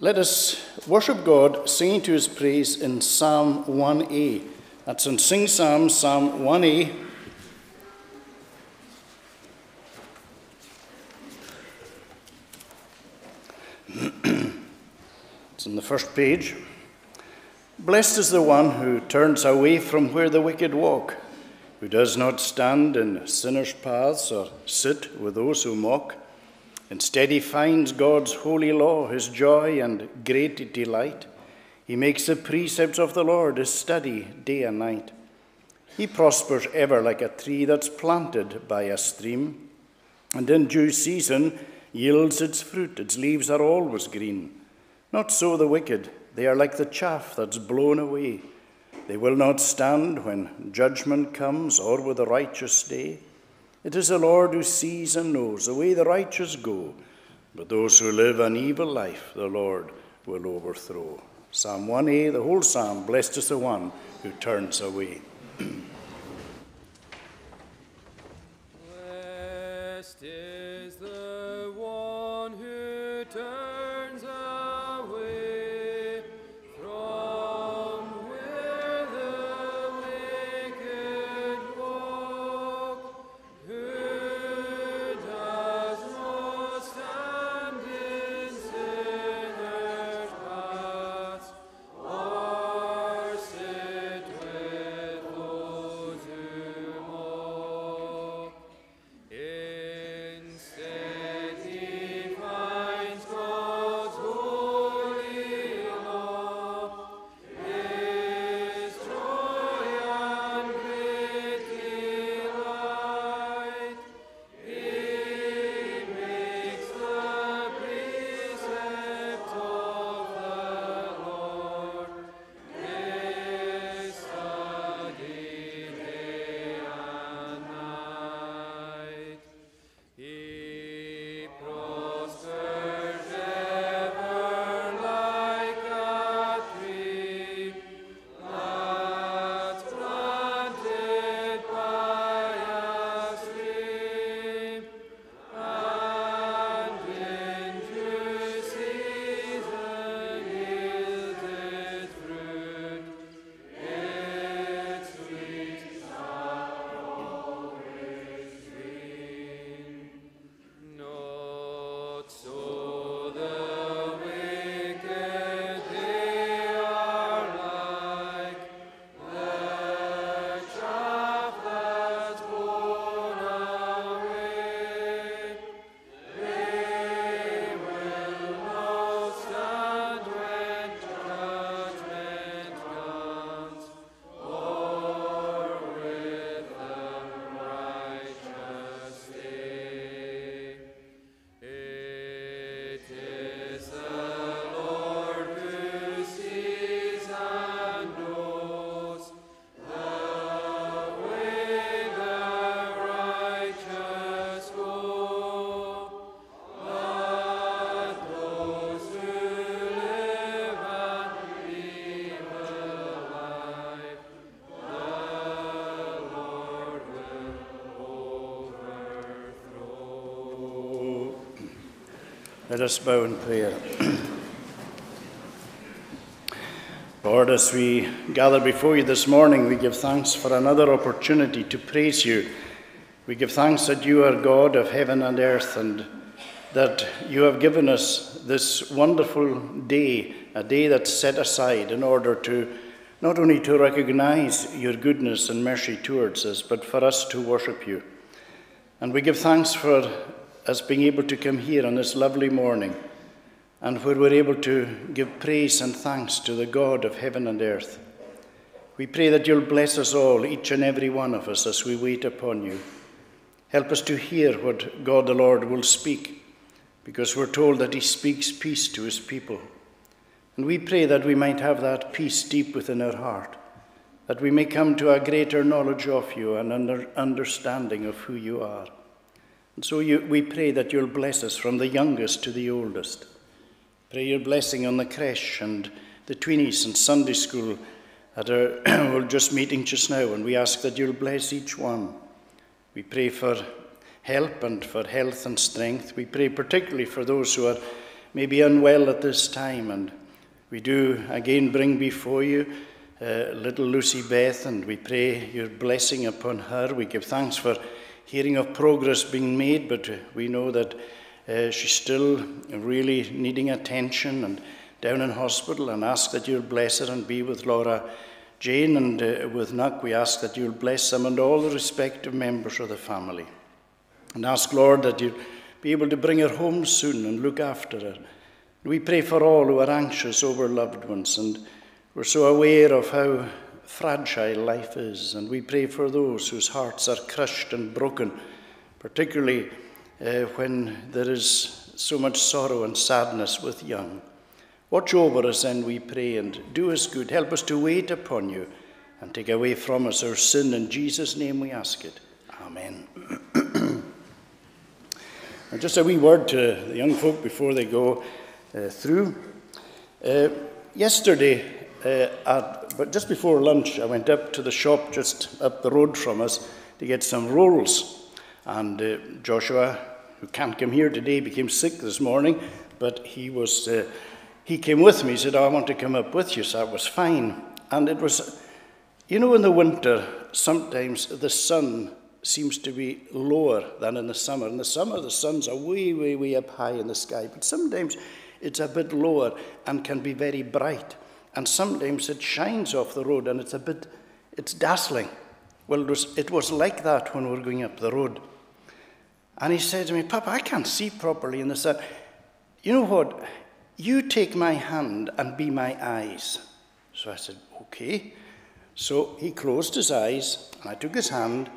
Let us worship God singing to his praise in Psalm 1a. That's in Sing Psalm, Psalm 1a. it's in the first page. Blessed is the one who turns away from where the wicked walk, who does not stand in sinners' paths or sit with those who mock Instead, he finds God's holy law his joy and great delight. He makes the precepts of the Lord his study day and night. He prospers ever like a tree that's planted by a stream, and in due season yields its fruit. Its leaves are always green. Not so the wicked. They are like the chaff that's blown away. They will not stand when judgment comes or with the righteous day. It is the Lord who sees and knows the way the righteous go, but those who live an evil life, the Lord will overthrow. Psalm 1a, the whole psalm, blessed is the one who turns away. blessed is the one who turns Let us bow in prayer. Lord, as we gather before you this morning, we give thanks for another opportunity to praise you. We give thanks that you are God of heaven and earth and that you have given us this wonderful day, a day that's set aside in order to not only to recognize your goodness and mercy towards us, but for us to worship you. And we give thanks for us being able to come here on this lovely morning and where we're able to give praise and thanks to the God of heaven and earth. We pray that you'll bless us all, each and every one of us, as we wait upon you. Help us to hear what God the Lord will speak, because we're told that he speaks peace to his people. And we pray that we might have that peace deep within our heart, that we may come to a greater knowledge of you and under understanding of who you are. And so you, we pray that you'll bless us from the youngest to the oldest. Pray your blessing on the creche and the tweenies and Sunday school that are we're just meeting just now, and we ask that you'll bless each one. We pray for help and for health and strength. We pray particularly for those who are maybe unwell at this time. And we do again bring before you uh, little Lucy Beth, and we pray your blessing upon her. We give thanks for hearing of progress being made, but we know that uh, she's still really needing attention and down in hospital, and ask that you'll bless her and be with Laura Jane and uh, with Nuck. We ask that you'll bless them and all the respective members of the family. And ask, Lord, that you'll be able to bring her home soon and look after her. We pray for all who are anxious over loved ones, and we're so aware of how fragile life is. And we pray for those whose hearts are crushed and broken, particularly uh, when there is so much sorrow and sadness with young. Watch over us then, we pray, and do us good. Help us to wait upon you and take away from us our sin. In Jesus' name we ask it. Amen. just a wee word to the young folk before they go uh, through. Uh, yesterday, at, but just before lunch, I went up to the shop just up the road from us to get some rolls. And uh, Joshua, who can't come here today, became sick this morning, but he was. Uh, he came with me. He said, oh, I want to come up with you. So that was fine. And it was, you know, in the winter, sometimes the sun seems to be lower than in the summer. In the summer, the sun's are way, way, way up high in the sky. But sometimes it's a bit lower and can be very bright. And sometimes it shines off the road and it's a bit, it's dazzling. Well, it was, it was like that when we were going up the road. And he said to me, Papa, I can't see properly in the sun. You know what? You take my hand and be my eyes. So I said, Okay. So he closed his eyes, and I took his hand,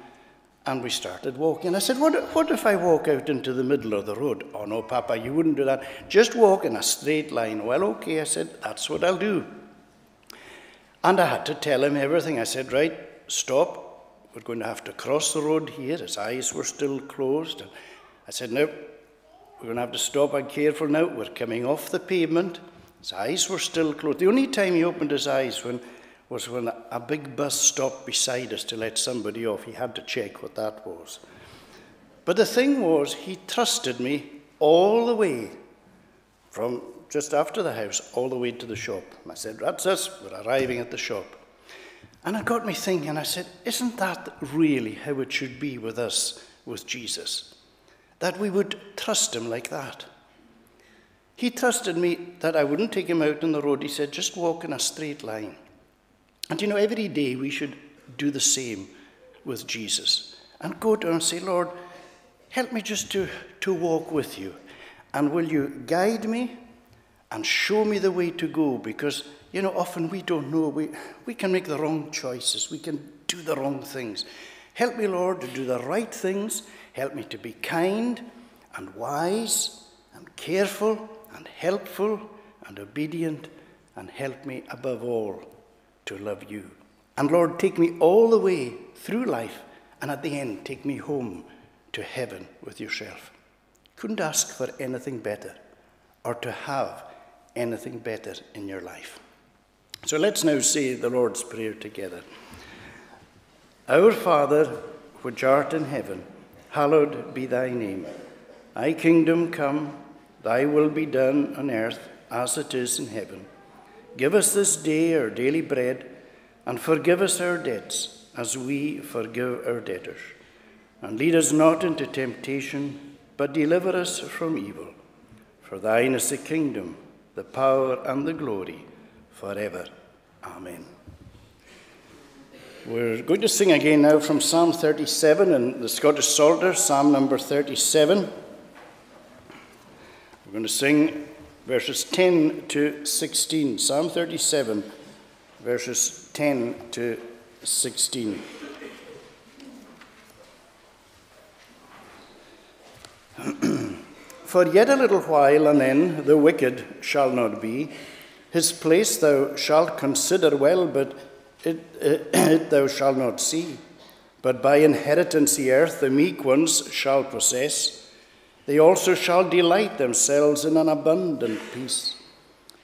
and we started walking. And I said, what, what if I walk out into the middle of the road? Oh, no, Papa, you wouldn't do that. Just walk in a straight line. Well, okay, I said, that's what I'll do. And I had to tell him everything. I said, right, stop. We're going to have to cross the road here. His eyes were still closed. And I said, no, we're going to have to stop and careful now. We're coming off the pavement. His eyes were still closed. The only time he opened his eyes when, was when a big bus stopped beside us to let somebody off. He had to check what that was. But the thing was, he trusted me all the way from just after the house all the way to the shop. And I said, That's us, we're arriving at the shop. And it got me thinking, I said, Isn't that really how it should be with us, with Jesus? that we would trust him like that. He trusted me that I wouldn't take him out on the road. He said, just walk in a straight line. And you know, every day we should do the same with Jesus and go to him and say, Lord, help me just to, to walk with you. And will you guide me and show me the way to go? Because, you know, often we don't know. We, we can make the wrong choices, we can do the wrong things. Help me, Lord, to do the right things Help me to be kind and wise and careful and helpful and obedient, and help me above all to love you. And Lord, take me all the way through life, and at the end, take me home to heaven with yourself. Couldn't ask for anything better or to have anything better in your life. So let's now say the Lord's Prayer together. Our Father, which art in heaven, hallowed be thy name. Thy kingdom come, thy will be done on earth as it is in heaven. Give us this day our daily bread, and forgive us our debts as we forgive our debtors. And lead us not into temptation, but deliver us from evil. For thine is the kingdom, the power, and the glory, forever. Amen. We're going to sing again now from Psalm 37 in the Scottish Psalter, Psalm number 37. We're going to sing verses 10 to 16. Psalm 37, verses 10 to 16. For yet a little while, and then the wicked shall not be. His place thou shalt consider well, but it, it, thou shalt not see. But by inheritance the earth the meek ones shall possess. They also shall delight themselves in an abundant peace.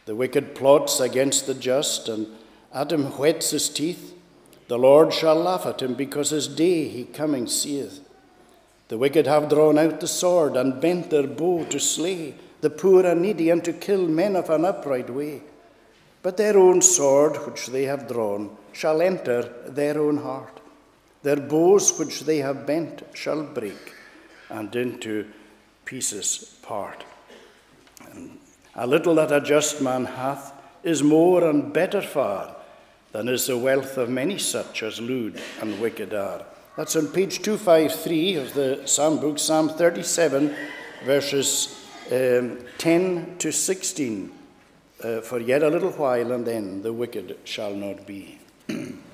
The wicked plots against the just, and at him whets his teeth. The Lord shall laugh at him, because his day he coming seeth. The wicked have drawn out the sword, and bent their bow to slay. the poor and needy, and to kill men of an upright way. But their own sword, which they have drawn, shall enter their own heart. Their bows, which they have bent, shall break, and into pieces part. And a little that a just man hath is more and better far than is the wealth of many such as lewd and wicked are. That's on page 253 of the Psalm book, Psalm 37, verses um, 10 to 16. Uh, for yet a little while, and then the wicked shall not be.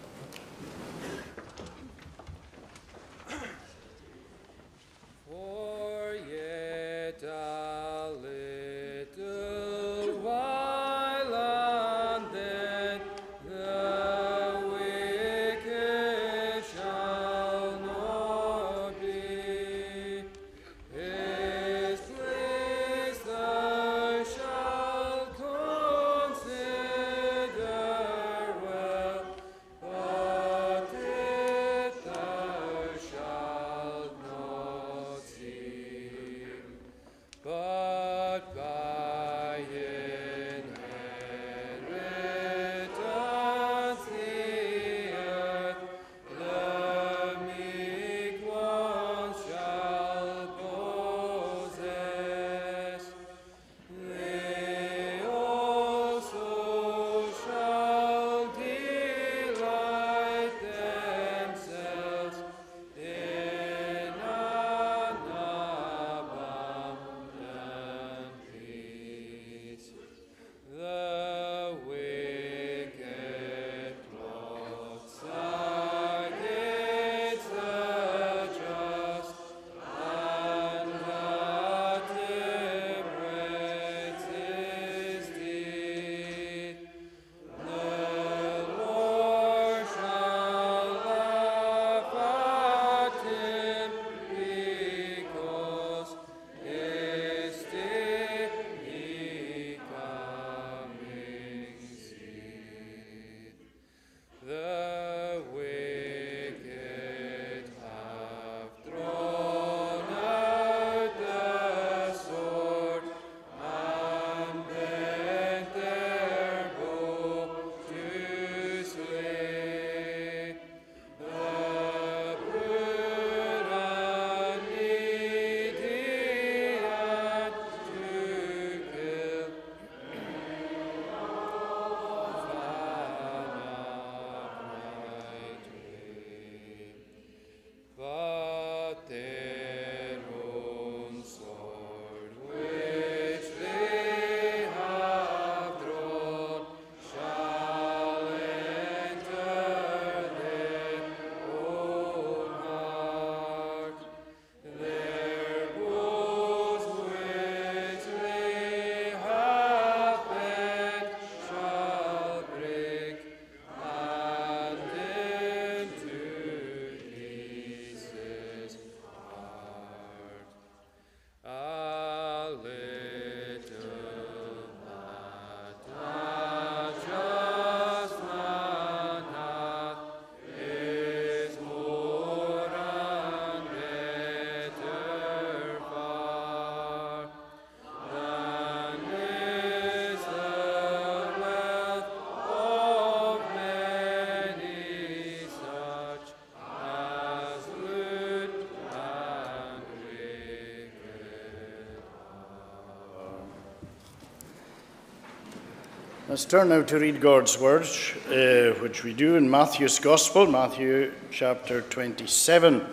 Let's turn now to read God's words, uh, which we do in Matthew's Gospel, Matthew chapter 27.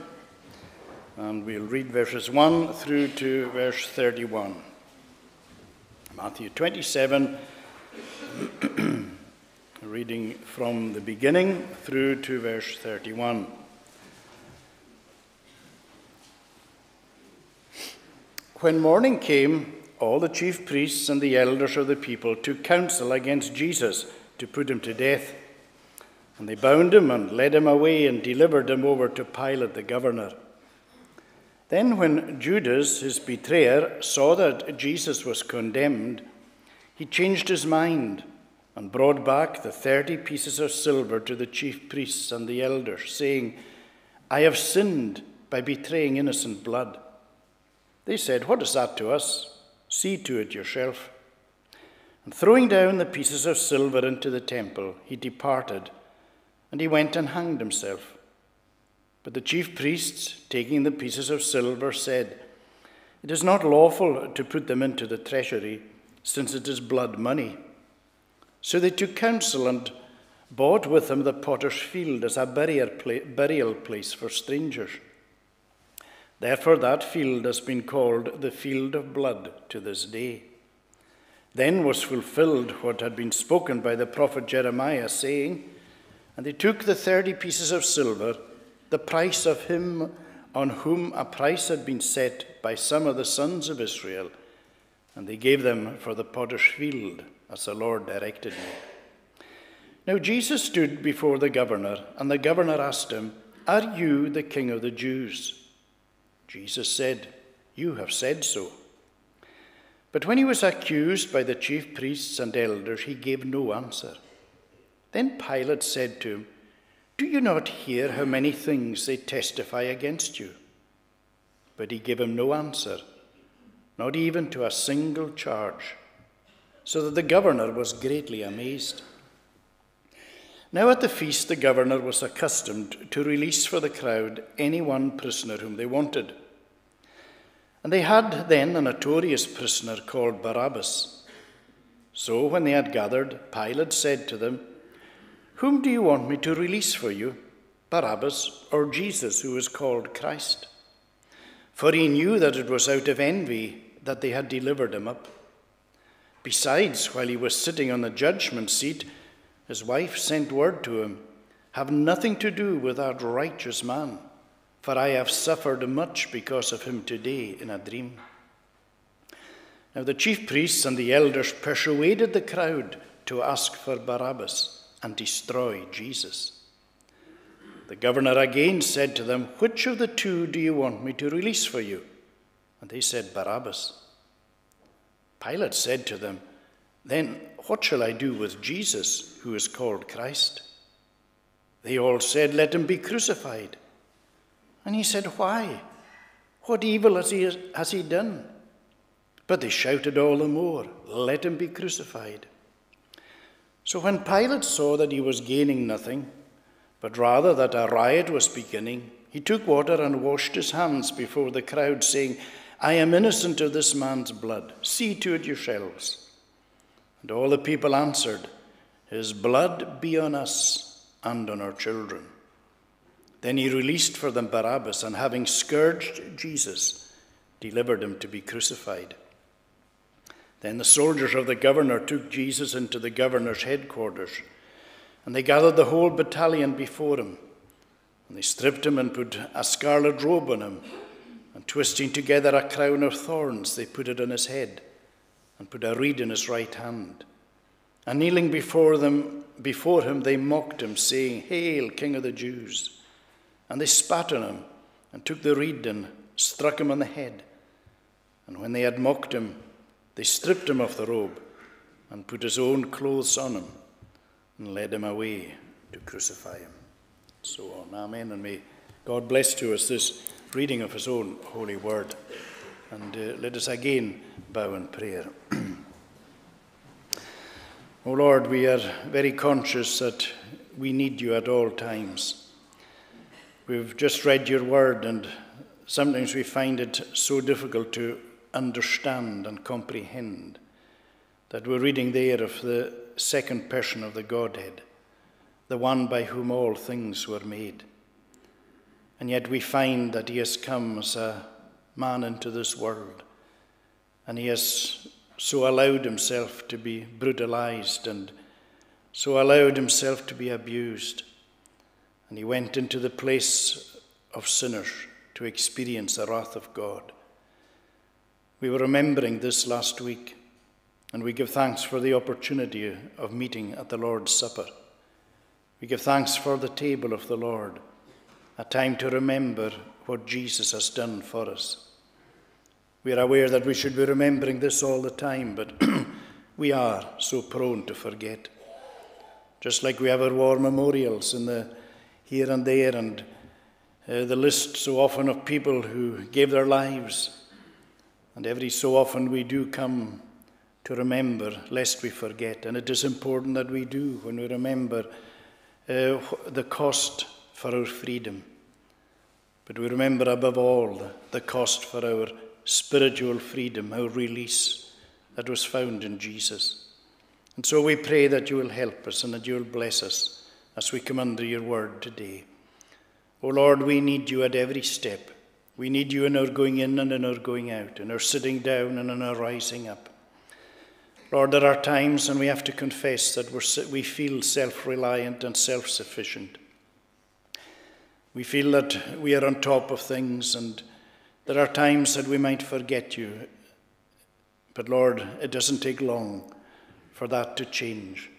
And we'll read verses 1 through to verse 31. Matthew 27, reading from the beginning through to verse 31. When morning came, all the chief priests and the elders of the people took counsel against Jesus to put him to death. And they bound him and led him away and delivered him over to Pilate the governor. Then, when Judas, his betrayer, saw that Jesus was condemned, he changed his mind and brought back the thirty pieces of silver to the chief priests and the elders, saying, I have sinned by betraying innocent blood. They said, What is that to us? See to it yourself. And throwing down the pieces of silver into the temple, he departed, and he went and hanged himself. But the chief priests, taking the pieces of silver, said, It is not lawful to put them into the treasury, since it is blood money. So they took counsel and bought with them the potter's field as a burial place for strangers. Therefore, that field has been called the field of blood to this day. Then was fulfilled what had been spoken by the prophet Jeremiah, saying, And they took the thirty pieces of silver, the price of him on whom a price had been set by some of the sons of Israel, and they gave them for the potter's field, as the Lord directed me. Now Jesus stood before the governor, and the governor asked him, Are you the king of the Jews? Jesus said, You have said so. But when he was accused by the chief priests and elders, he gave no answer. Then Pilate said to him, Do you not hear how many things they testify against you? But he gave him no answer, not even to a single charge, so that the governor was greatly amazed. Now at the feast, the governor was accustomed to release for the crowd any one prisoner whom they wanted. And they had then a notorious prisoner called Barabbas. So when they had gathered, Pilate said to them, Whom do you want me to release for you, Barabbas or Jesus, who is called Christ? For he knew that it was out of envy that they had delivered him up. Besides, while he was sitting on the judgment seat, his wife sent word to him, Have nothing to do with that righteous man for I have suffered much because of him today in a dream. Now the chief priests and the elders persuaded the crowd to ask for Barabbas and destroy Jesus. The governor again said to them, Which of the two do you want me to release for you? And they said, Barabbas. Pilate said to them, Then what shall I do with Jesus, who is called Christ? They all said, Let him be crucified. And he said, Why? What evil has he, has he done? But they shouted all the more, Let him be crucified. So when Pilate saw that he was gaining nothing, but rather that a riot was beginning, he took water and washed his hands before the crowd, saying, I am innocent of this man's blood. See to it yourselves. And all the people answered, His blood be on us and on our children. Then he released for them Barabbas, and having scourged Jesus, delivered him to be crucified. Then the soldiers of the governor took Jesus into the governor's headquarters, and they gathered the whole battalion before him. And they stripped him and put a scarlet robe on him, and twisting together a crown of thorns, they put it on his head, and put a reed in his right hand. And kneeling before them, before him, they mocked him, saying, Hail, King of the Jews! And they spat on him and took the reed and struck him on the head. And when they had mocked him, they stripped him of the robe and put his own clothes on him and led him away to crucify him. So on. Amen. And may God bless to us this reading of his own holy word. And uh, let us again bow in prayer. O Lord, we are very conscious that we need you at all times. We've just read your word, and sometimes we find it so difficult to understand and comprehend that we're reading there of the second person of the Godhead, the one by whom all things were made. And yet we find that he has come as a man into this world, and he has so allowed himself to be brutalized and so allowed himself to be abused and he went into the place of sinners to experience the wrath of God. We were remembering this last week, and we give thanks for the opportunity of meeting at the Lord's Supper. We give thanks for the table of the Lord, a time to remember what Jesus has done for us. We are aware that we should be remembering this all the time, but we are so prone to forget. Just like we have our war memorials in the here and there, and uh, the list so often of people who gave their lives. And every so often we do come to remember, lest we forget. And it is important that we do when we remember uh, the cost for our freedom. But we remember above all the cost for our spiritual freedom, our release that was found in Jesus. And so we pray that you will help us and that you will bless us as we come under your word today. O oh Lord, we need you at every step. We need you in our going in and in our going out, in our sitting down and in our rising up. Lord, there are times when we have to confess that we feel self reliant and self sufficient. We feel that we are on top of things, and there are times that we might forget you. But Lord, it doesn't take long for that to change.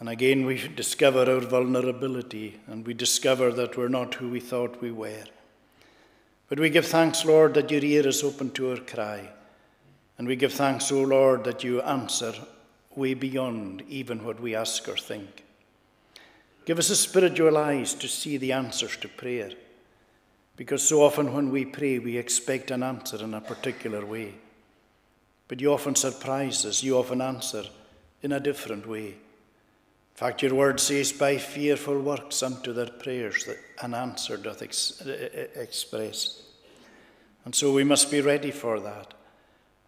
And again, we discover our vulnerability and we discover that we're not who we thought we were. But we give thanks, Lord, that your ear is open to our cry. And we give thanks, O Lord, that you answer way beyond even what we ask or think. Give us a spiritual eyes to see the answers to prayer. Because so often when we pray, we expect an answer in a particular way. But you often surprise us, you often answer in a different way. In fact, your word says, By fearful works unto their prayers that an answer doth ex- express. And so we must be ready for that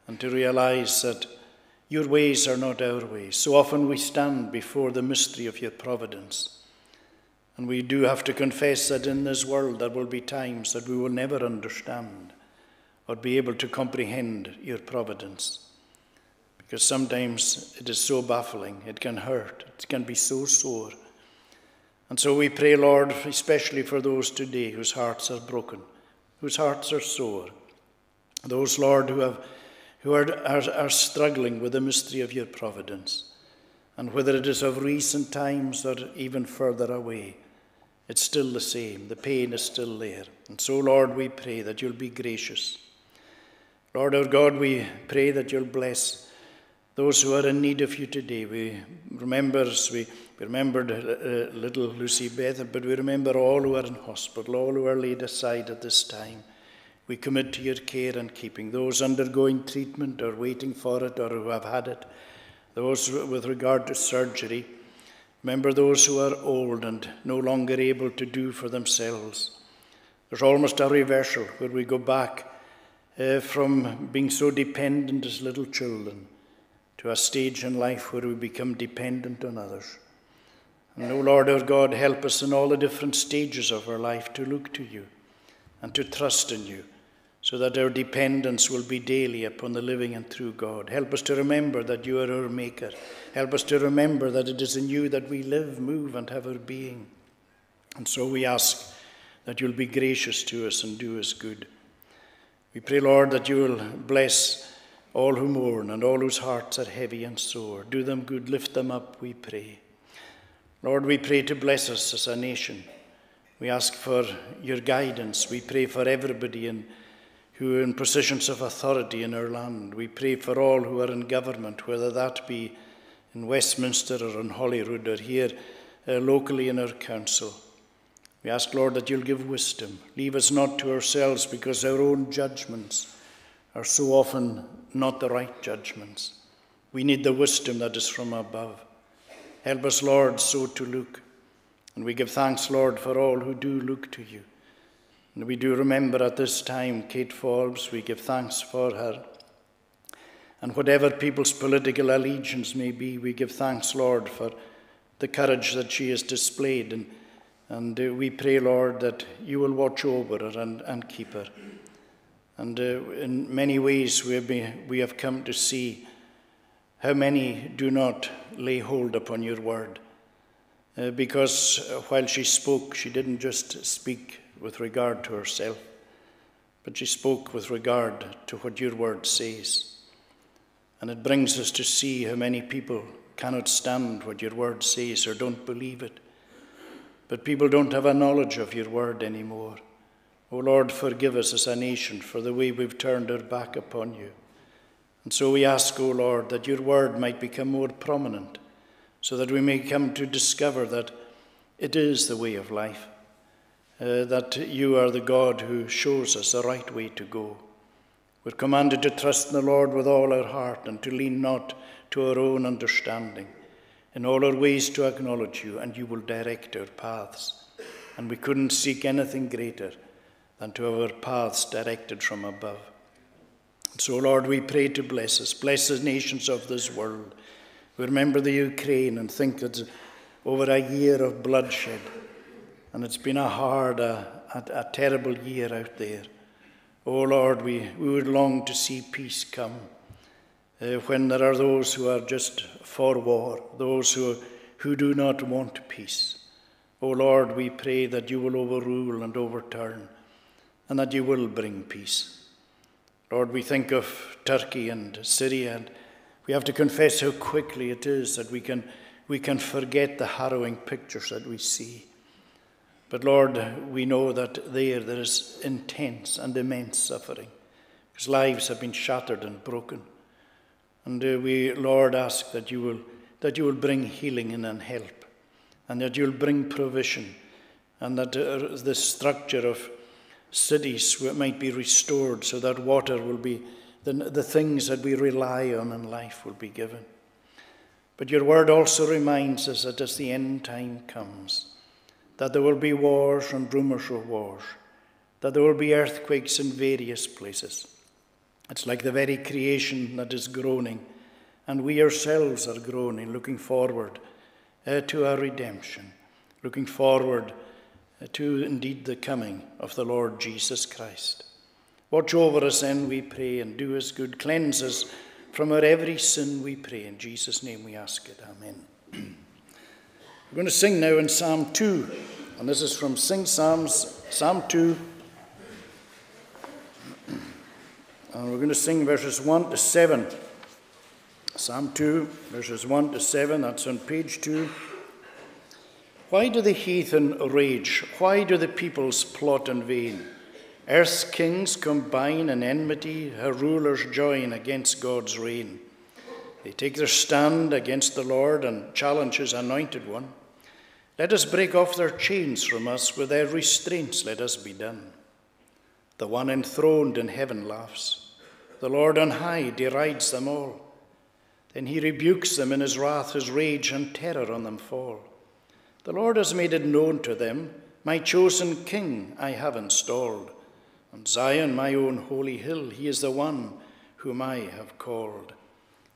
and to realize that your ways are not our ways. So often we stand before the mystery of your providence. And we do have to confess that in this world there will be times that we will never understand or be able to comprehend your providence. Because sometimes it is so baffling, it can hurt, it can be so sore. And so we pray, Lord, especially for those today whose hearts are broken, whose hearts are sore, those, Lord, who have who are, are, are struggling with the mystery of your providence. And whether it is of recent times or even further away, it's still the same. The pain is still there. And so, Lord, we pray that you'll be gracious. Lord our God, we pray that you'll bless those who are in need of you today. We remember, we, we remembered uh, little Lucy Beth, but we remember all who are in hospital, all who are laid aside at this time we commit to your care and keeping. Those undergoing treatment or waiting for it or who have had it, those with regard to surgery. Remember those who are old and no longer able to do for themselves. There's almost a reversal where we go back uh, from being so dependent as little children to a stage in life where we become dependent on others. And, O Lord our God, help us in all the different stages of our life to look to you and to trust in you so that our dependence will be daily upon the living and true God. Help us to remember that you are our Maker. Help us to remember that it is in you that we live, move, and have our being. And so we ask that you'll be gracious to us and do us good. We pray, Lord, that you will bless all who mourn and all whose hearts are heavy and sore. Do them good, lift them up, we pray. Lord, we pray to bless us as a nation. We ask for your guidance. We pray for everybody in who are in positions of authority in our land. We pray for all who are in government, whether that be in Westminster or in Holyrood or here uh, locally in our council. We ask, Lord, that you'll give wisdom. Leave us not to ourselves because our own judgments are so often not the right judgments. We need the wisdom that is from above. Help us, Lord, so to look. And we give thanks, Lord, for all who do look to you. And we do remember at this time Kate Forbes, we give thanks for her. And whatever people's political allegiance may be, we give thanks, Lord, for the courage that she has displayed. And, and uh, we pray, Lord, that you will watch over her and, and keep her. And uh, in many ways, we have, been, we have come to see how many do not lay hold upon your word. Uh, because while she spoke, she didn't just speak with regard to herself, but she spoke with regard to what your word says. And it brings us to see how many people cannot stand what your word says or don't believe it. But people don't have a knowledge of your word anymore. O Lord, forgive us as a nation for the way we've turned our back upon you. And so we ask, O Lord, that your word might become more prominent, so that we may come to discover that it is the way of life uh, that you are the God who shows us the right way to go. We're commanded to trust in the Lord with all our heart and to lean not to our own understanding. In all our ways to acknowledge you, and you will direct our paths. And we couldn't seek anything greater than to have our paths directed from above. And so, Lord, we pray to bless us, bless the nations of this world. We remember the Ukraine and think that over a year of bloodshed, and it's been a hard, a, a, a terrible year out there. Oh Lord, we, we would long to see peace come uh, when there are those who are just for war, those who, who do not want peace. O Lord, we pray that you will overrule and overturn and that you will bring peace. Lord, we think of Turkey and Syria, and we have to confess how quickly it is that we can, we can forget the harrowing pictures that we see. But Lord, we know that there there is intense and immense suffering because lives have been shattered and broken. And uh, we, Lord, ask that you will that you will bring healing in and help, and that you'll bring provision, and that uh, the structure of cities might be restored so that water will be the, the things that we rely on in life will be given. But your word also reminds us that as the end time comes, that there will be wars and rumors of wars, that there will be earthquakes in various places. It's like the very creation that is groaning and we ourselves are groaning, looking forward uh, to our redemption, looking forward uh, to indeed the coming of the Lord Jesus Christ. Watch over us then, we pray, and do us good. Cleanse us from our every sin, we pray. In Jesus' name we ask it. Amen. We're going to sing now in Psalm 2, and this is from Sing Psalms, Psalm 2. And we're going to sing verses 1 to 7. Psalm 2, verses 1 to 7, that's on page 2. Why do the heathen rage? Why do the peoples plot in vain? Earth's kings combine in enmity, her rulers join against God's reign. They take their stand against the Lord and challenge his anointed one. Let us break off their chains from us, with their restraints let us be done. The one enthroned in heaven laughs, the Lord on high derides them all. Then he rebukes them in his wrath, his rage and terror on them fall. The Lord has made it known to them, my chosen king I have installed. On Zion, my own holy hill, he is the one whom I have called.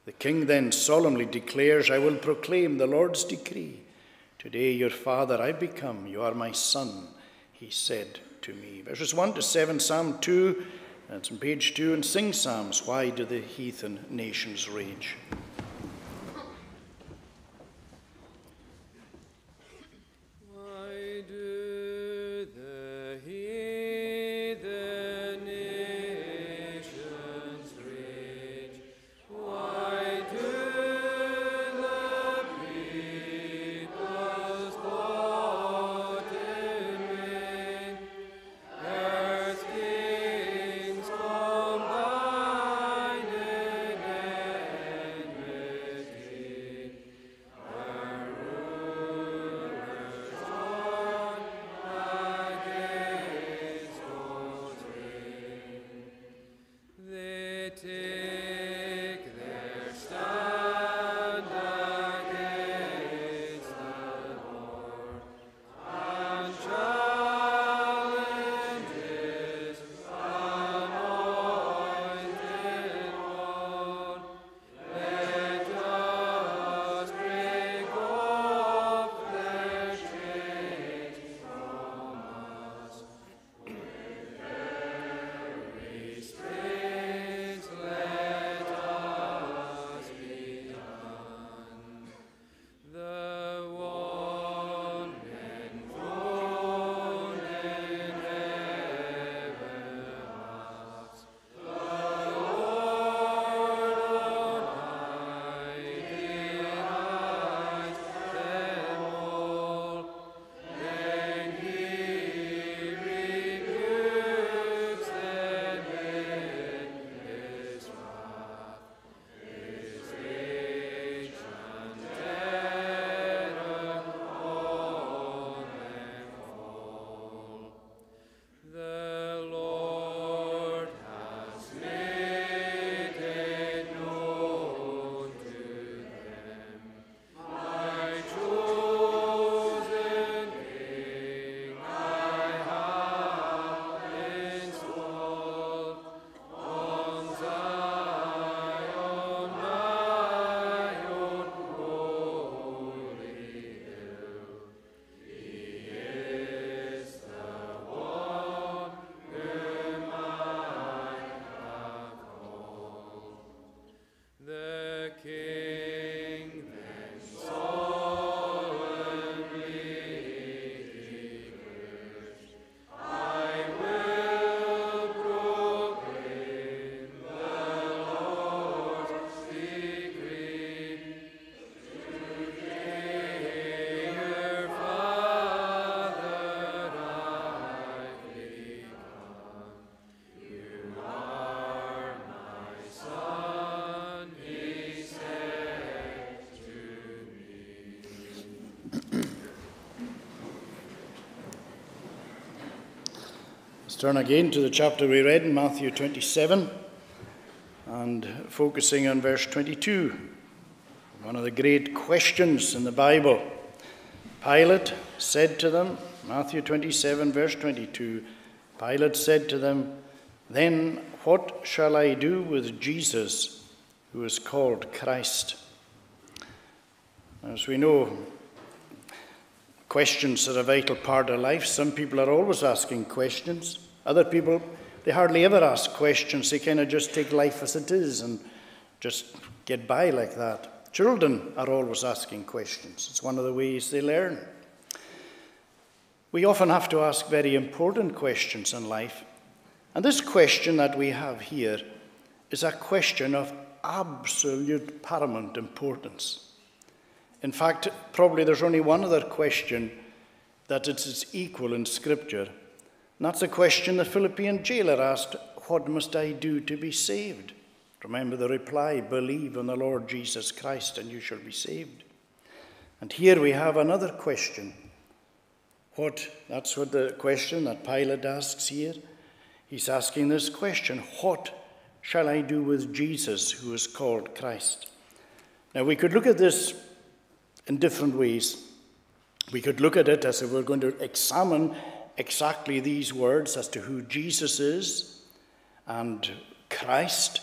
The king then solemnly declares, I will proclaim the Lord's decree. Today, your father I become, you are my son, he said to me. Verses 1 to 7, Psalm 2, that's on page 2, and sing Psalms, Why do the heathen nations rage? Turn again to the chapter we read in Matthew 27 and focusing on verse 22. One of the great questions in the Bible. Pilate said to them, Matthew 27, verse 22, Pilate said to them, Then what shall I do with Jesus, who is called Christ? As we know, questions are a vital part of life. Some people are always asking questions. Other people, they hardly ever ask questions. They kind of just take life as it is and just get by like that. Children are always asking questions. It's one of the ways they learn. We often have to ask very important questions in life. And this question that we have here is a question of absolute paramount importance. In fact, probably there's only one other question that is equal in Scripture. And that's the question the Philippian jailer asked What must I do to be saved? Remember the reply Believe in the Lord Jesus Christ and you shall be saved. And here we have another question. What, that's what the question that Pilate asks here. He's asking this question What shall I do with Jesus who is called Christ? Now, we could look at this in different ways. We could look at it as if we're going to examine exactly these words as to who Jesus is and Christ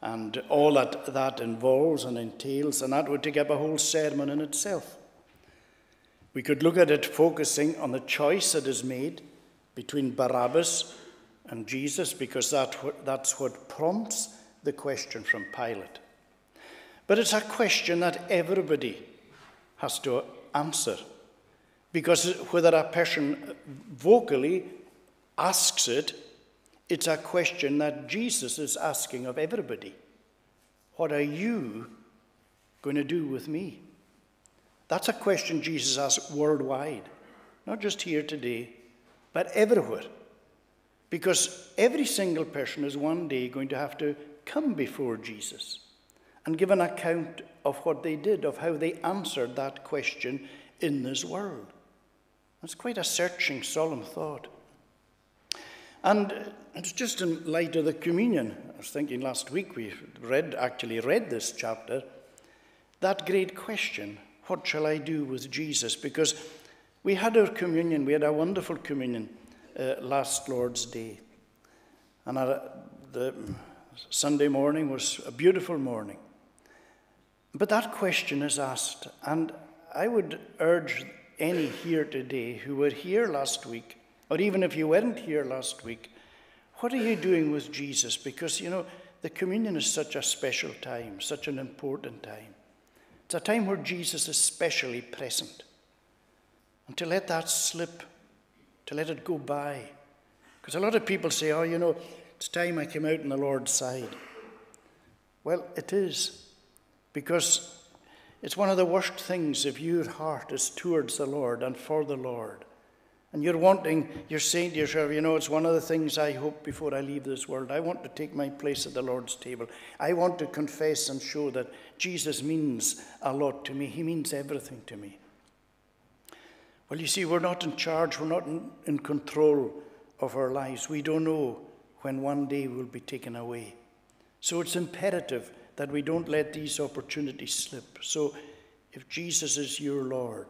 and all that that involves and entails, and that would take up a whole sermon in itself. We could look at it focusing on the choice that is made between Barabbas and Jesus, because that, that's what prompts the question from Pilate. But it's a question that everybody has to answer. Because whether a person vocally asks it, it's a question that Jesus is asking of everybody. What are you going to do with me? That's a question Jesus asks worldwide, not just here today, but everywhere. Because every single person is one day going to have to come before Jesus and give an account of what they did, of how they answered that question in this world. That's quite a searching, solemn thought. And it's just in light of the communion. I was thinking last week we read, actually read this chapter, that great question what shall I do with Jesus? Because we had our communion, we had a wonderful communion uh, last Lord's Day. And our, the Sunday morning was a beautiful morning. But that question is asked, and I would urge any here today who were here last week, or even if you weren't here last week, what are you doing with Jesus? Because, you know, the communion is such a special time, such an important time. It's a time where Jesus is specially present. And to let that slip, to let it go by. Because a lot of people say, oh, you know, it's time I came out on the Lord's side. Well, it is. Because it's one of the worst things if your heart is towards the Lord and for the Lord. And you're wanting, you're saying to yourself, you know, it's one of the things I hope before I leave this world. I want to take my place at the Lord's table. I want to confess and show that Jesus means a lot to me. He means everything to me. Well, you see, we're not in charge, we're not in, in control of our lives. We don't know when one day we'll be taken away. So it's imperative that we don't let these opportunities slip. So if Jesus is your Lord,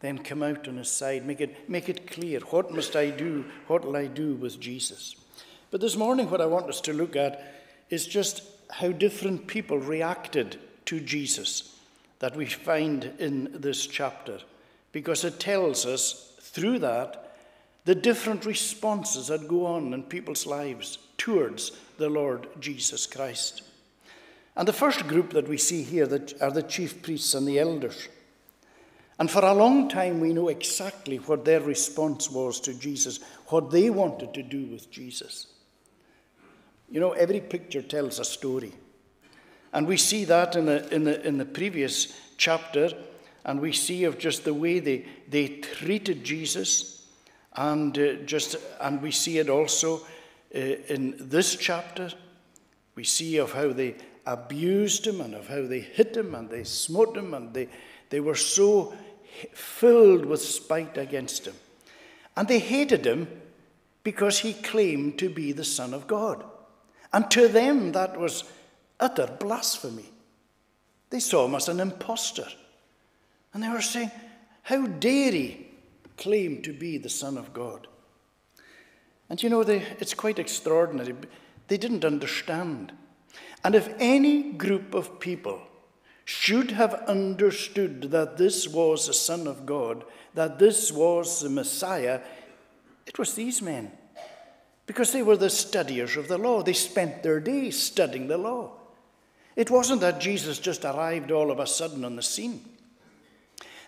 then come out on his side. Make it, make it clear. What must I do? What will I do with Jesus? But this morning, what I want us to look at is just how different people reacted to Jesus that we find in this chapter. Because it tells us through that the different responses that go on in people's lives towards the Lord Jesus Christ. And the first group that we see here are the chief priests and the elders. And for a long time, we know exactly what their response was to Jesus, what they wanted to do with Jesus. You know, every picture tells a story. And we see that in the, in the, in the previous chapter, and we see of just the way they, they treated Jesus, and, uh, just, and we see it also uh, in this chapter. We see of how they abused him and of how they hit him and they smote him and they, they were so filled with spite against him. And they hated him because he claimed to be the Son of God. And to them, that was utter blasphemy. They saw him as an impostor. And they were saying, How dare he claim to be the Son of God? And you know, they, it's quite extraordinary. They didn't understand. And if any group of people should have understood that this was the Son of God, that this was the Messiah, it was these men. Because they were the studiers of the law. They spent their days studying the law. It wasn't that Jesus just arrived all of a sudden on the scene.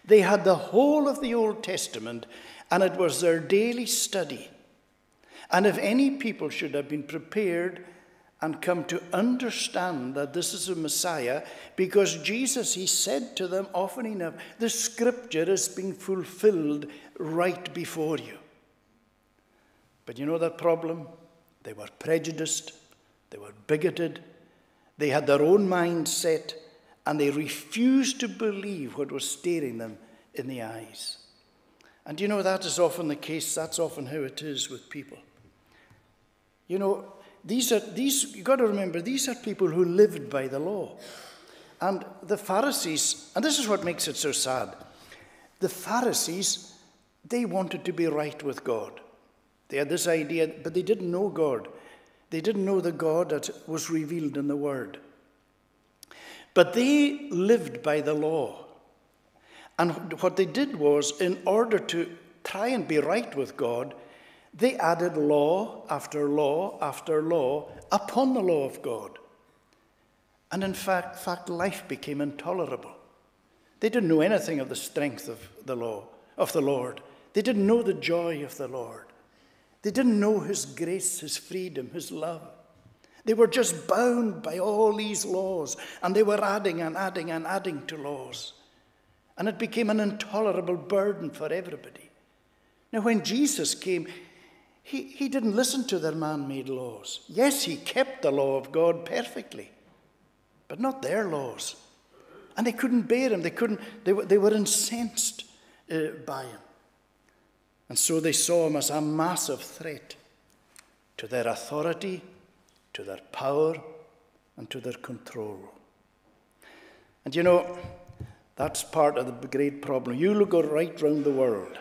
They had the whole of the Old Testament, and it was their daily study. And if any people should have been prepared and come to understand that this is a Messiah, because Jesus, he said to them often enough, the scripture is being fulfilled right before you. But you know that problem? They were prejudiced, they were bigoted, they had their own mindset, and they refused to believe what was staring them in the eyes. And you know, that is often the case, that's often how it is with people. You know, these are these you've got to remember these are people who lived by the law. And the Pharisees, and this is what makes it so sad. The Pharisees, they wanted to be right with God. They had this idea, but they didn't know God. They didn't know the God that was revealed in the Word. But they lived by the law. And what they did was, in order to try and be right with God, they added law after law after law upon the law of God. And in fact, fact, life became intolerable. They didn't know anything of the strength of the law, of the Lord. They didn't know the joy of the Lord. They didn't know His grace, His freedom, His love. They were just bound by all these laws, and they were adding and adding and adding to laws. And it became an intolerable burden for everybody. Now, when Jesus came, he, he didn't listen to their man made laws. Yes, he kept the law of God perfectly, but not their laws. And they couldn't bear him, they, couldn't, they, were, they were incensed uh, by him. And so they saw him as a massive threat to their authority, to their power, and to their control. And you know, that's part of the great problem. You look right round the world,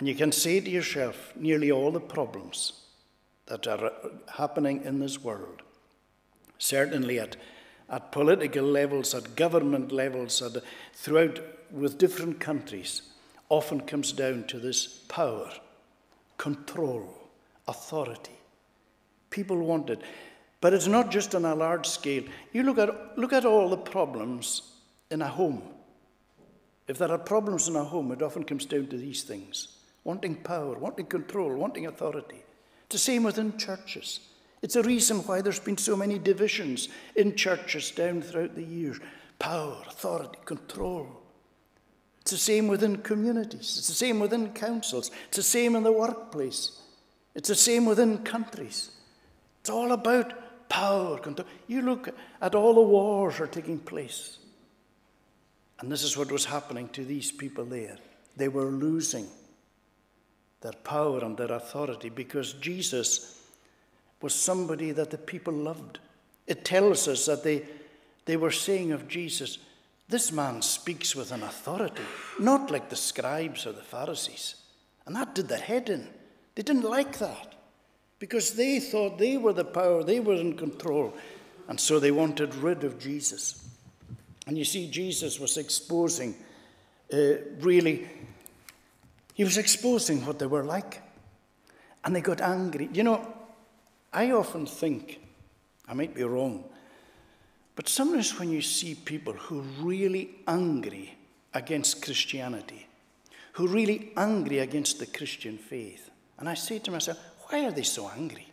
and you can say to yourself nearly all the problems that are happening in this world, certainly at, at political levels, at government levels, at, throughout with different countries often comes down to this power, control, authority. People want it. But it's not just on a large scale. You look at, look at all the problems in a home. If there are problems in a home, it often comes down to these things wanting power, wanting control, wanting authority. It's the same within churches. It's a reason why there's been so many divisions in churches down throughout the years power, authority, control. It's the same within communities. It's the same within councils. It's the same in the workplace. It's the same within countries. It's all about power. control. You look at all the wars are taking place. And this is what was happening to these people there. They were losing their power and their authority because Jesus was somebody that the people loved. It tells us that they, they were saying of Jesus, this man speaks with an authority, not like the scribes or the Pharisees. And that did their head in. They didn't like that because they thought they were the power, they were in control. And so they wanted rid of Jesus. And you see, Jesus was exposing, uh, really, he was exposing what they were like. And they got angry. You know, I often think, I might be wrong, but sometimes when you see people who are really angry against Christianity, who are really angry against the Christian faith, and I say to myself, why are they so angry?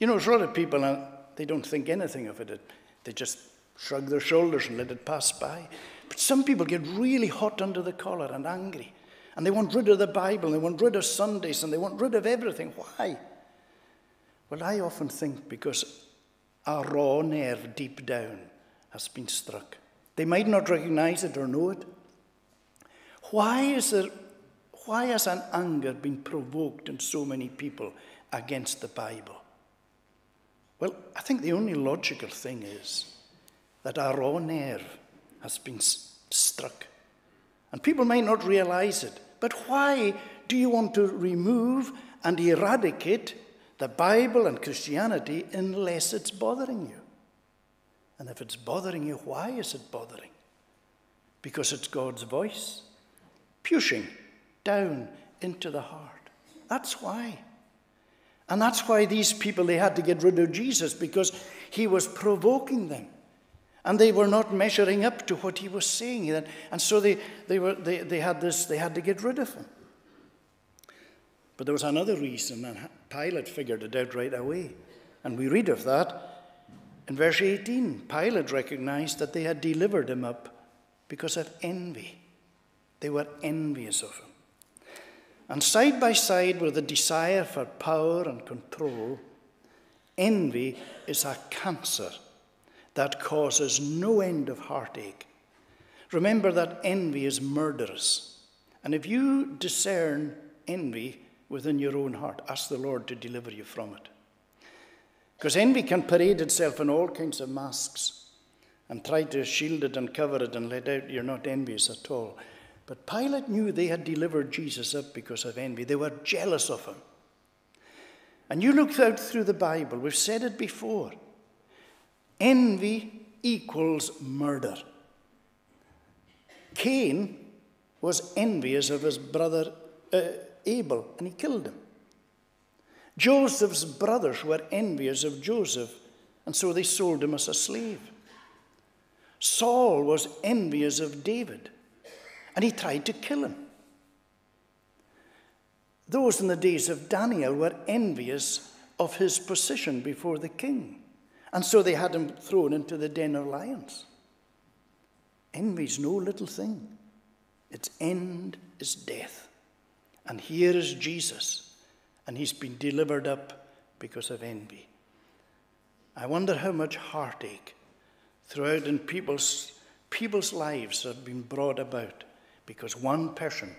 You know, there's a lot of people, and they don't think anything of it. They just shrug their shoulders and let it pass by. But some people get really hot under the collar and angry. And they want rid of the Bible, and they want rid of Sundays, and they want rid of everything. Why? Well, I often think because our raw nerve deep down has been struck. They might not recognize it or know it. Why is there, Why has an anger been provoked in so many people against the Bible? Well, I think the only logical thing is that our raw nerve has been struck. And people might not realize it. But why do you want to remove and eradicate the Bible and Christianity unless it's bothering you? And if it's bothering you, why is it bothering? Because it's God's voice pushing down into the heart. That's why. And that's why these people, they had to get rid of Jesus because he was provoking them. And they were not measuring up to what he was saying. And so they, they, were, they, they had this, they had to get rid of him. But there was another reason, and Pilate figured it out right away. And we read of that in verse 18. Pilate recognized that they had delivered him up because of envy. They were envious of him. And side by side with the desire for power and control, envy is a cancer that causes no end of heartache. Remember that envy is murderous. And if you discern envy within your own heart, ask the Lord to deliver you from it. Because envy can parade itself in all kinds of masks and try to shield it and cover it and let out you're not envious at all. But Pilate knew they had delivered Jesus up because of envy. They were jealous of him. And you look out through the Bible, we've said it before. Envy equals murder. Cain was envious of his brother uh, Abel, and he killed him. Joseph's brothers were envious of Joseph, and so they sold him as a slave. Saul was envious of David, and he tried to kill him. Those in the days of Daniel were envious of his position before the king. And so they had him thrown into the den of lions. Envy's no little thing. Its end is death. And here is Jesus, and he's been delivered up because of envy. I wonder how much heartache throughout in people's, people's lives have been brought about because one person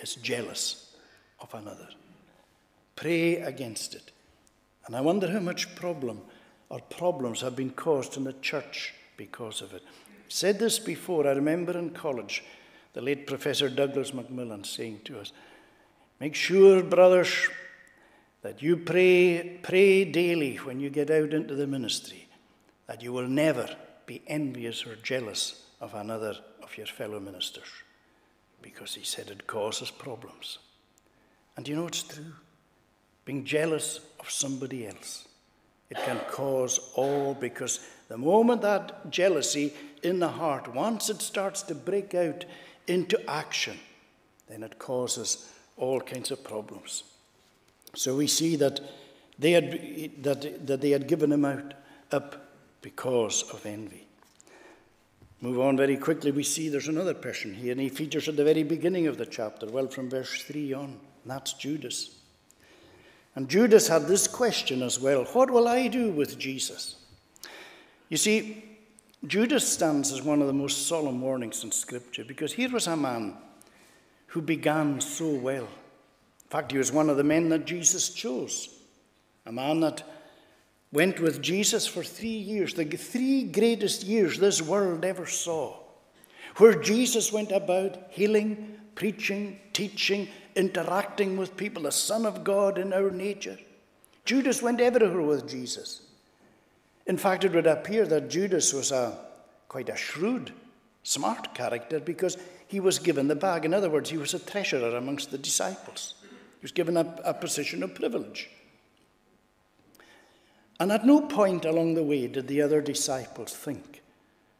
is jealous of another. Pray against it. And I wonder how much problem or problems have been caused in the church because of it. Said this before, I remember in college, the late Professor Douglas Macmillan saying to us, Make sure, brothers, that you pray, pray daily when you get out into the ministry, that you will never be envious or jealous of another of your fellow ministers. Because he said it causes problems. And you know it's true. Being jealous of somebody else it can cause all because the moment that jealousy in the heart, once it starts to break out into action, then it causes all kinds of problems. So we see that they had, that, that they had given him out up because of envy. Move on very quickly. We see there's another person here, and he features at the very beginning of the chapter, well, from verse 3 on. That's Judas. And Judas had this question as well What will I do with Jesus? You see, Judas stands as one of the most solemn warnings in Scripture because here was a man who began so well. In fact, he was one of the men that Jesus chose, a man that went with Jesus for three years, the three greatest years this world ever saw, where Jesus went about healing, preaching, teaching, interacting with people, the Son of God in our nature. Judas went everywhere with Jesus. In fact, it would appear that Judas was a quite a shrewd, smart character because he was given the bag. In other words, he was a treasurer amongst the disciples. He was given a, a position of privilege. And at no point along the way did the other disciples think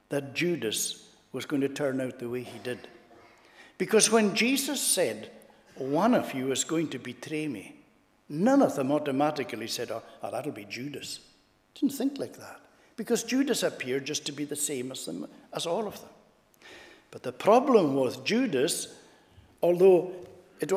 that Judas was going to turn out the way he did. Because when Jesus said, One of you is going to betray me, none of them automatically said, Oh, oh that'll be Judas. Didn't think like that. Because Judas appeared just to be the same as, them, as all of them. But the problem with Judas, although it,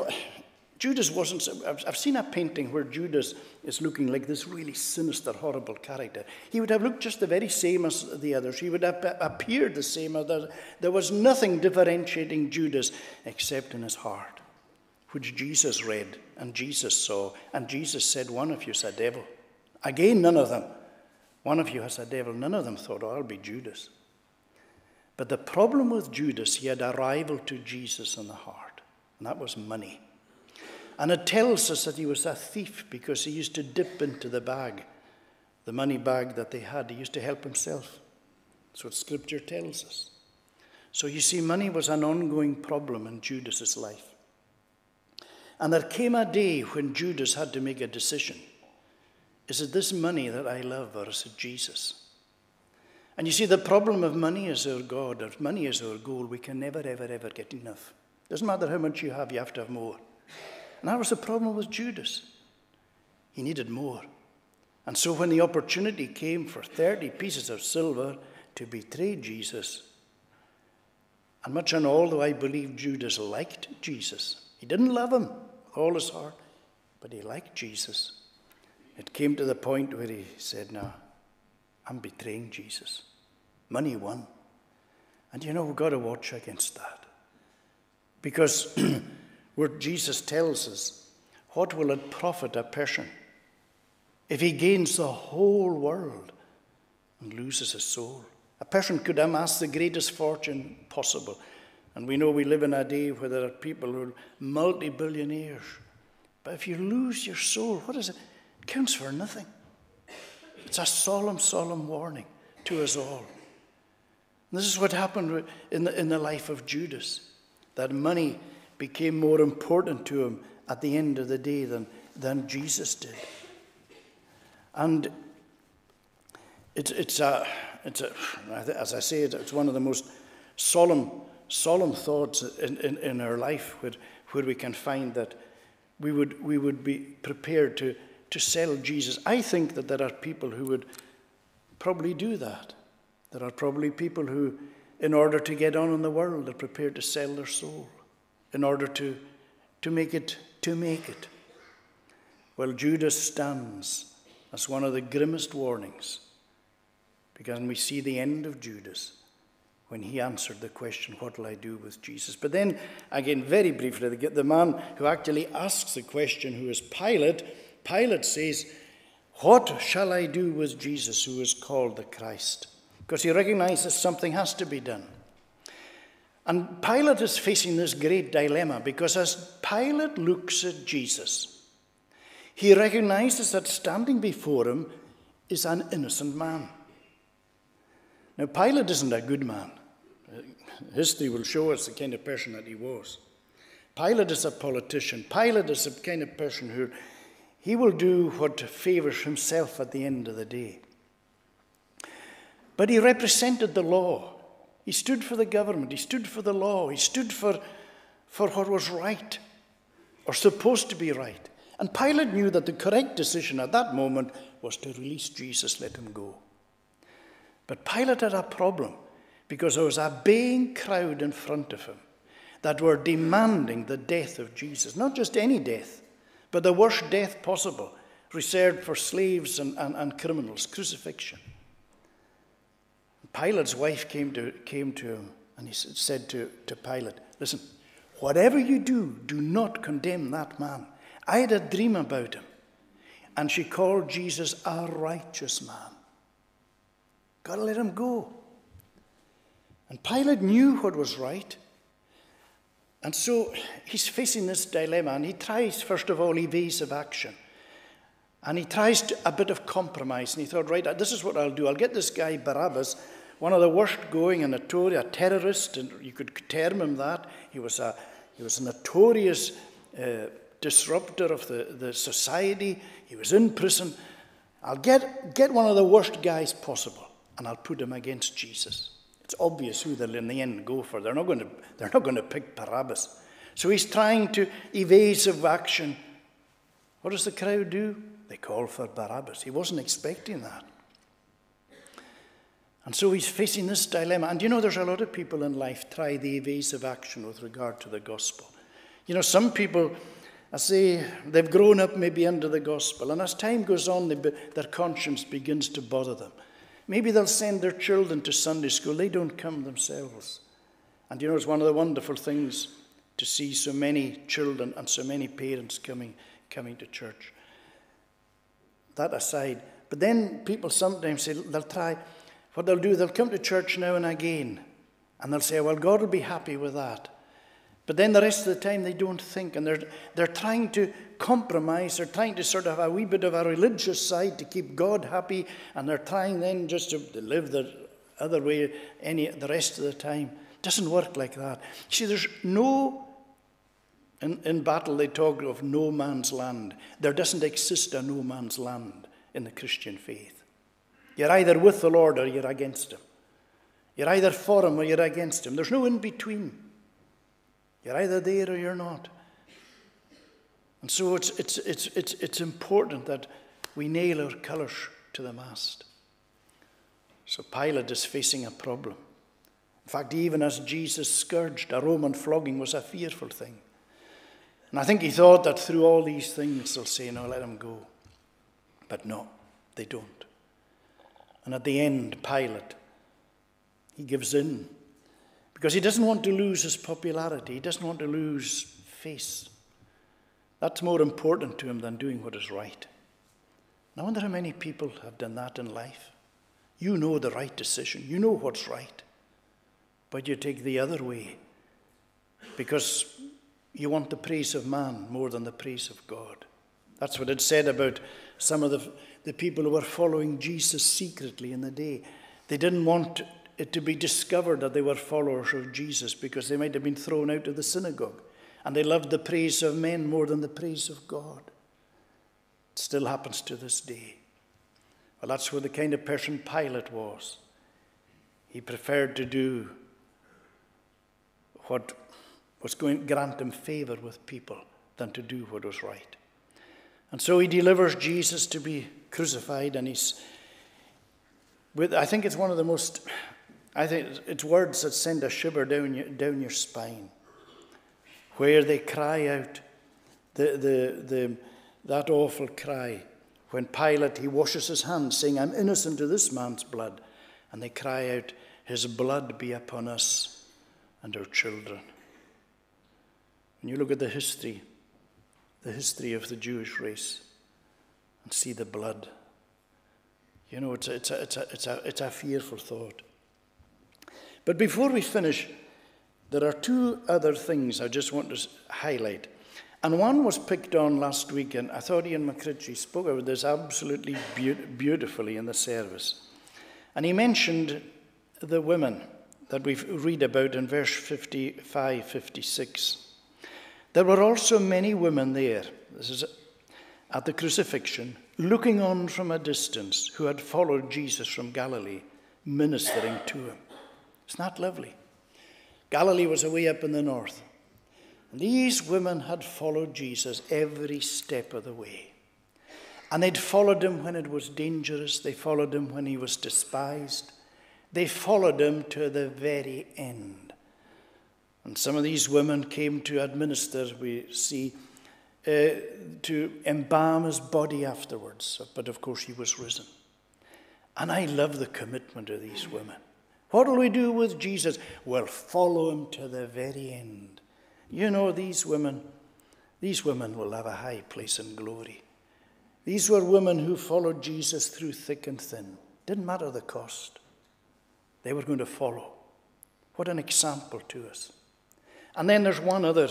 Judas wasn't, I've seen a painting where Judas is looking like this really sinister, horrible character. He would have looked just the very same as the others. He would have appeared the same as others. There was nothing differentiating Judas except in his heart. Which Jesus read and Jesus saw. And Jesus said, One of you is a devil. Again, none of them. One of you has a devil. None of them thought, Oh, I'll be Judas. But the problem with Judas, he had a rival to Jesus in the heart, and that was money. And it tells us that he was a thief because he used to dip into the bag, the money bag that they had. He used to help himself. That's what Scripture tells us. So you see, money was an ongoing problem in Judas's life. And there came a day when Judas had to make a decision. Is it this money that I love, or is it Jesus? And you see, the problem of money is our God, or money is our goal. We can never, ever, ever get enough. Doesn't matter how much you have, you have to have more. And that was the problem with Judas. He needed more. And so when the opportunity came for 30 pieces of silver to betray Jesus, and much and all, though I believe Judas liked Jesus, he didn't love him all his heart, but he liked Jesus. It came to the point where he said, No, I'm betraying Jesus. Money won. And you know, we've got to watch against that. Because what Jesus tells us, What will it profit a person if he gains the whole world and loses his soul? A person could amass the greatest fortune possible. And we know we live in a day where there are people who are multi billionaires. But if you lose your soul, what is it? It counts for nothing. It's a solemn, solemn warning to us all. And this is what happened in the, in the life of Judas that money became more important to him at the end of the day than, than Jesus did. And it, it's a it's a, as I say, it's one of the most solemn, solemn thoughts in, in, in our life where, where we can find that we would, we would be prepared to, to sell Jesus. I think that there are people who would probably do that. There are probably people who, in order to get on in the world, are prepared to sell their soul in order to, to make it to make it. Well, Judas stands as one of the grimmest warnings because we see the end of Judas when he answered the question, What will I do with Jesus? But then, again, very briefly, the man who actually asks the question, who is Pilate, Pilate says, What shall I do with Jesus who is called the Christ? Because he recognizes something has to be done. And Pilate is facing this great dilemma because as Pilate looks at Jesus, he recognizes that standing before him is an innocent man. Now, Pilate isn't a good man. History will show us the kind of person that he was. Pilate is a politician. Pilate is the kind of person who he will do what favors himself at the end of the day. But he represented the law. He stood for the government. He stood for the law. He stood for, for what was right or supposed to be right. And Pilate knew that the correct decision at that moment was to release Jesus, let him go. But Pilate had a problem because there was a baying crowd in front of him that were demanding the death of Jesus. Not just any death, but the worst death possible, reserved for slaves and, and, and criminals, crucifixion. Pilate's wife came to, came to him and he said to, to Pilate, Listen, whatever you do, do not condemn that man. I had a dream about him. And she called Jesus a righteous man. Got to let him go. And Pilate knew what was right. And so he's facing this dilemma, and he tries, first of all, evasive action. And he tries to, a bit of compromise. And he thought, right, this is what I'll do. I'll get this guy, Barabbas, one of the worst going, a notorious a terrorist, and you could term him that. He was a, he was a notorious uh, disruptor of the, the society. He was in prison. I'll get, get one of the worst guys possible and I'll put him against Jesus. It's obvious who they'll in the end go for. They're not going to, they're not going to pick Barabbas. So he's trying to evasive action. What does the crowd do? They call for Barabbas. He wasn't expecting that. And so he's facing this dilemma. And you know, there's a lot of people in life try the evasive action with regard to the gospel. You know, some people, I say, they've grown up maybe under the gospel, and as time goes on, be, their conscience begins to bother them. Maybe they'll send their children to Sunday school. They don't come themselves. And you know, it's one of the wonderful things to see so many children and so many parents coming, coming to church. That aside, but then people sometimes say they'll try, what they'll do, they'll come to church now and again, and they'll say, Well, God will be happy with that. But then the rest of the time they don't think, and they're, they're trying to compromise, they're trying to sort of have a wee bit of a religious side to keep God happy, and they're trying then just to live the other way any the rest of the time. Doesn't work like that. See, there's no in, in battle they talk of no man's land. There doesn't exist a no man's land in the Christian faith. You're either with the Lord or you're against him. You're either for him or you're against him. There's no in between. You're either there or you're not. And so it's, it's, it's, it's, it's important that we nail our colours to the mast. So Pilate is facing a problem. In fact, even as Jesus scourged, a Roman flogging was a fearful thing. And I think he thought that through all these things they'll say, no, let him go. But no, they don't. And at the end, Pilate, he gives in because he doesn't want to lose his popularity, he doesn't want to lose face. That's more important to him than doing what is right. I wonder how many people have done that in life. You know the right decision, you know what's right, but you take the other way because you want the praise of man more than the praise of God. That's what it said about some of the, the people who were following Jesus secretly in the day. They didn't want it to be discovered that they were followers of Jesus because they might have been thrown out of the synagogue. And they loved the praise of men more than the praise of God. It still happens to this day. Well, that's what the kind of person Pilate was. He preferred to do what was going to grant him favor with people than to do what was right. And so he delivers Jesus to be crucified, and he's with, I think it's one of the most, I think it's words that send a shiver down your, down your spine, where they cry out the, the, the, that awful cry when Pilate, he washes his hands, saying, I'm innocent of this man's blood. And they cry out, His blood be upon us and our children. When you look at the history, the history of the Jewish race, and see the blood, you know, it's a, it's a, it's a, it's a, it's a fearful thought. But before we finish, there are two other things I just want to highlight. And one was picked on last week, and I thought Ian McCritchie spoke about this absolutely be- beautifully in the service. And he mentioned the women that we read about in verse 55 56. There were also many women there, this is at the crucifixion, looking on from a distance, who had followed Jesus from Galilee, ministering to him. Isn't that lovely? Galilee was away up in the north. And these women had followed Jesus every step of the way. And they'd followed him when it was dangerous, they followed him when he was despised, they followed him to the very end. And some of these women came to administer, we see, uh, to embalm his body afterwards. But of course, he was risen. And I love the commitment of these women. What will we do with Jesus? We'll follow him to the very end. You know, these women, these women will have a high place in glory. These were women who followed Jesus through thick and thin. Didn't matter the cost. They were going to follow. What an example to us. And then there's one other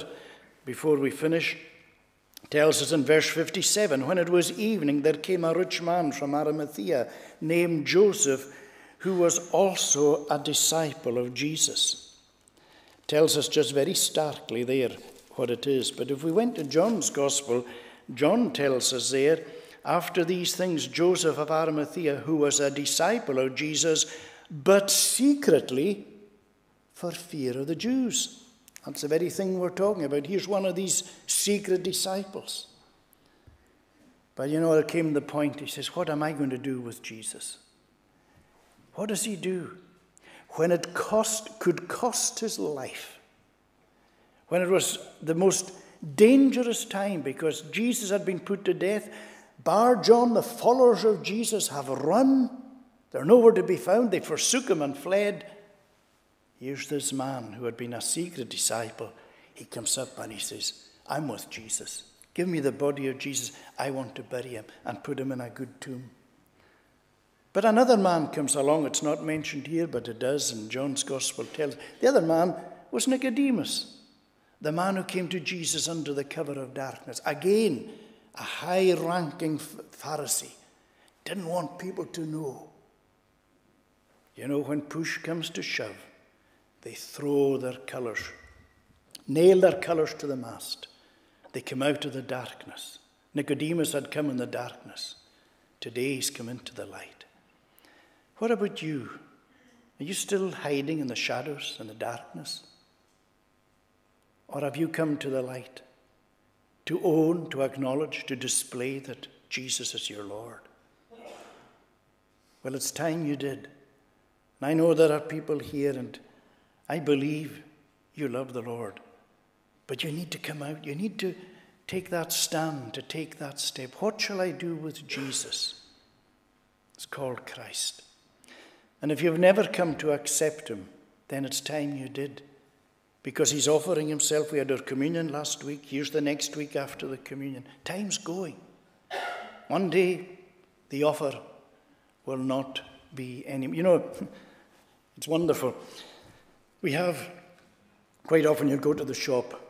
before we finish. tells us in verse 57 when it was evening, there came a rich man from Arimathea named Joseph, who was also a disciple of Jesus. Tells us just very starkly there what it is. But if we went to John's Gospel, John tells us there, after these things, Joseph of Arimathea, who was a disciple of Jesus, but secretly for fear of the Jews. That's the very thing we're talking about. Here's one of these secret disciples. But you know, there came the point. He says, What am I going to do with Jesus? What does he do? When it cost, could cost his life, when it was the most dangerous time because Jesus had been put to death, Bar John, the followers of Jesus, have run. They're nowhere to be found. They forsook him and fled. Here's this man who had been a secret disciple. he comes up and he says, I'm with Jesus. Give me the body of Jesus. I want to bury him and put him in a good tomb. But another man comes along. It's not mentioned here, but it does, and John's Gospel tells. The other man was Nicodemus, the man who came to Jesus under the cover of darkness. Again, a high ranking Pharisee. Didn't want people to know. You know, when push comes to shove, they throw their colours, nail their colours to the mast. They come out of the darkness. Nicodemus had come in the darkness. Today he's come into the light. What about you? Are you still hiding in the shadows and the darkness? Or have you come to the light to own, to acknowledge, to display that Jesus is your Lord? Well, it's time you did. And I know there are people here, and I believe you love the Lord. But you need to come out. You need to take that stand, to take that step. What shall I do with Jesus? It's called Christ. And if you've never come to accept him, then it's time you did. Because he's offering himself. We had our communion last week. Here's the next week after the communion. Time's going. One day, the offer will not be any. You know, it's wonderful. We have, quite often, you'll go to the shop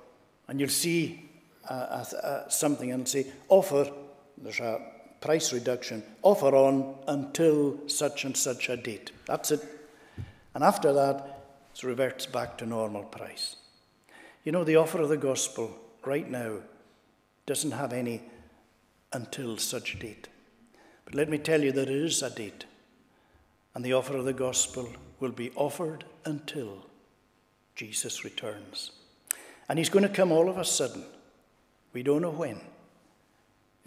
and you'll see uh, uh, something and say, offer, there's a price reduction, offer on until such and such a date. That's it. And after that, it reverts back to normal price. You know, the offer of the gospel right now doesn't have any until such date. But let me tell you, there is a date. And the offer of the gospel will be offered until Jesus returns. And he's going to come all of a sudden. We don't know when.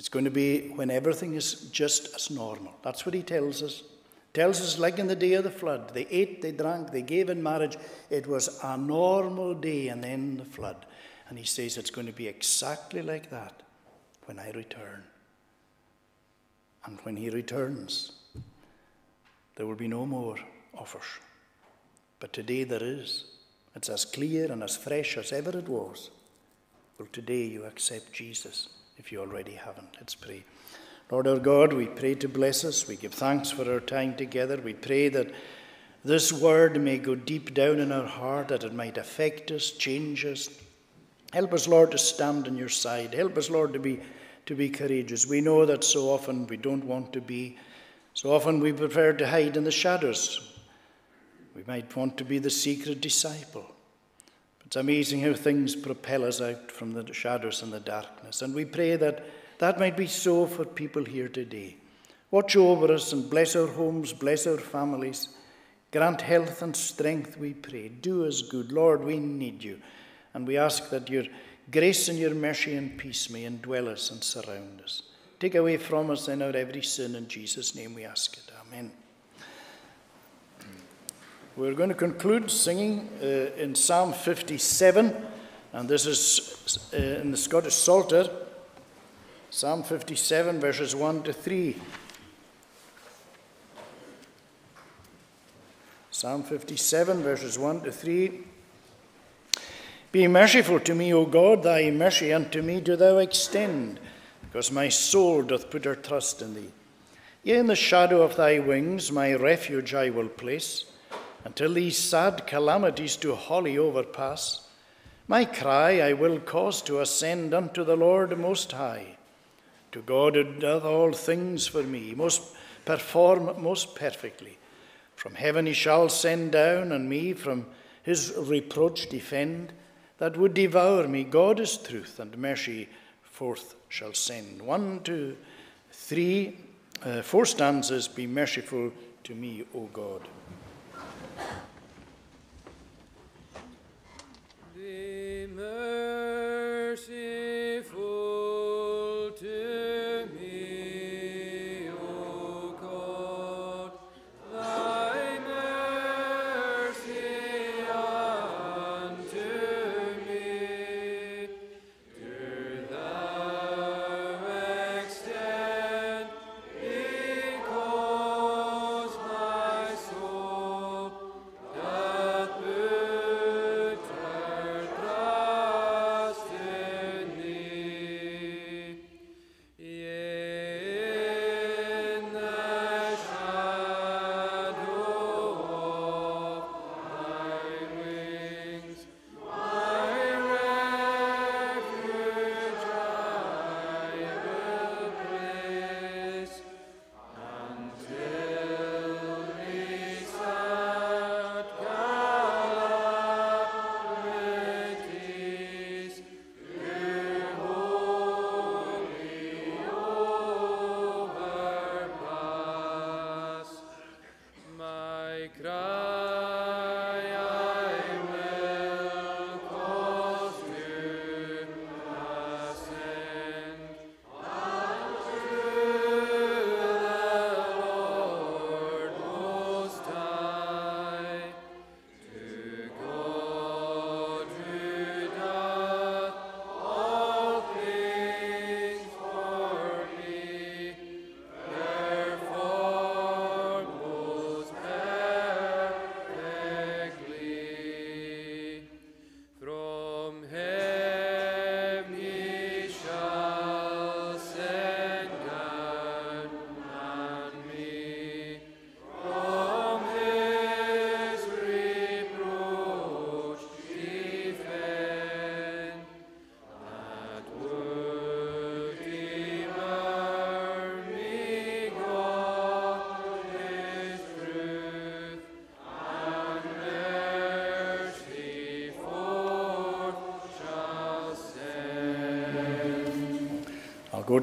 It's going to be when everything is just as normal. That's what he tells us. Tells us like in the day of the flood. They ate, they drank, they gave in marriage. It was a normal day and then the flood. And he says it's going to be exactly like that when I return. And when he returns, there will be no more offers. But today there is. It's as clear and as fresh as ever it was. Will today you accept Jesus if you already haven't? Let's pray. Lord our God, we pray to bless us. We give thanks for our time together. We pray that this word may go deep down in our heart, that it might affect us, change us. Help us, Lord, to stand on your side. Help us, Lord, to be, to be courageous. We know that so often we don't want to be. So often we prefer to hide in the shadows. We might want to be the secret disciple. It's amazing how things propel us out from the shadows and the darkness. And we pray that that might be so for people here today. Watch over us and bless our homes, bless our families. Grant health and strength, we pray. Do us good. Lord, we need you. And we ask that your grace and your mercy and peace may indwell us and surround us. Take away from us then our every sin. In Jesus' name we ask it. Amen. We're going to conclude singing uh, in Psalm 57, and this is uh, in the Scottish Psalter, Psalm 57, verses 1 to 3. Psalm 57, verses 1 to 3. Be merciful to me, O God, thy mercy unto me do thou extend, because my soul doth put her trust in thee. Yea, in the shadow of thy wings my refuge I will place, until these sad calamities do wholly overpass. My cry I will cause to ascend unto the Lord Most High. To God who doth all things for me, most perform most perfectly. From heaven he shall send down, and me from his reproach defend, that would devour me. God is truth, and mercy forth shall send. One, two, three, uh, four stanzas Be merciful to me, O God. Be merciful to me,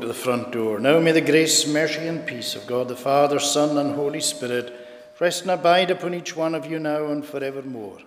to the front door. Now may the grace, mercy, and peace of God the Father, Son, and Holy Spirit rest and abide upon each one of you now and forevermore.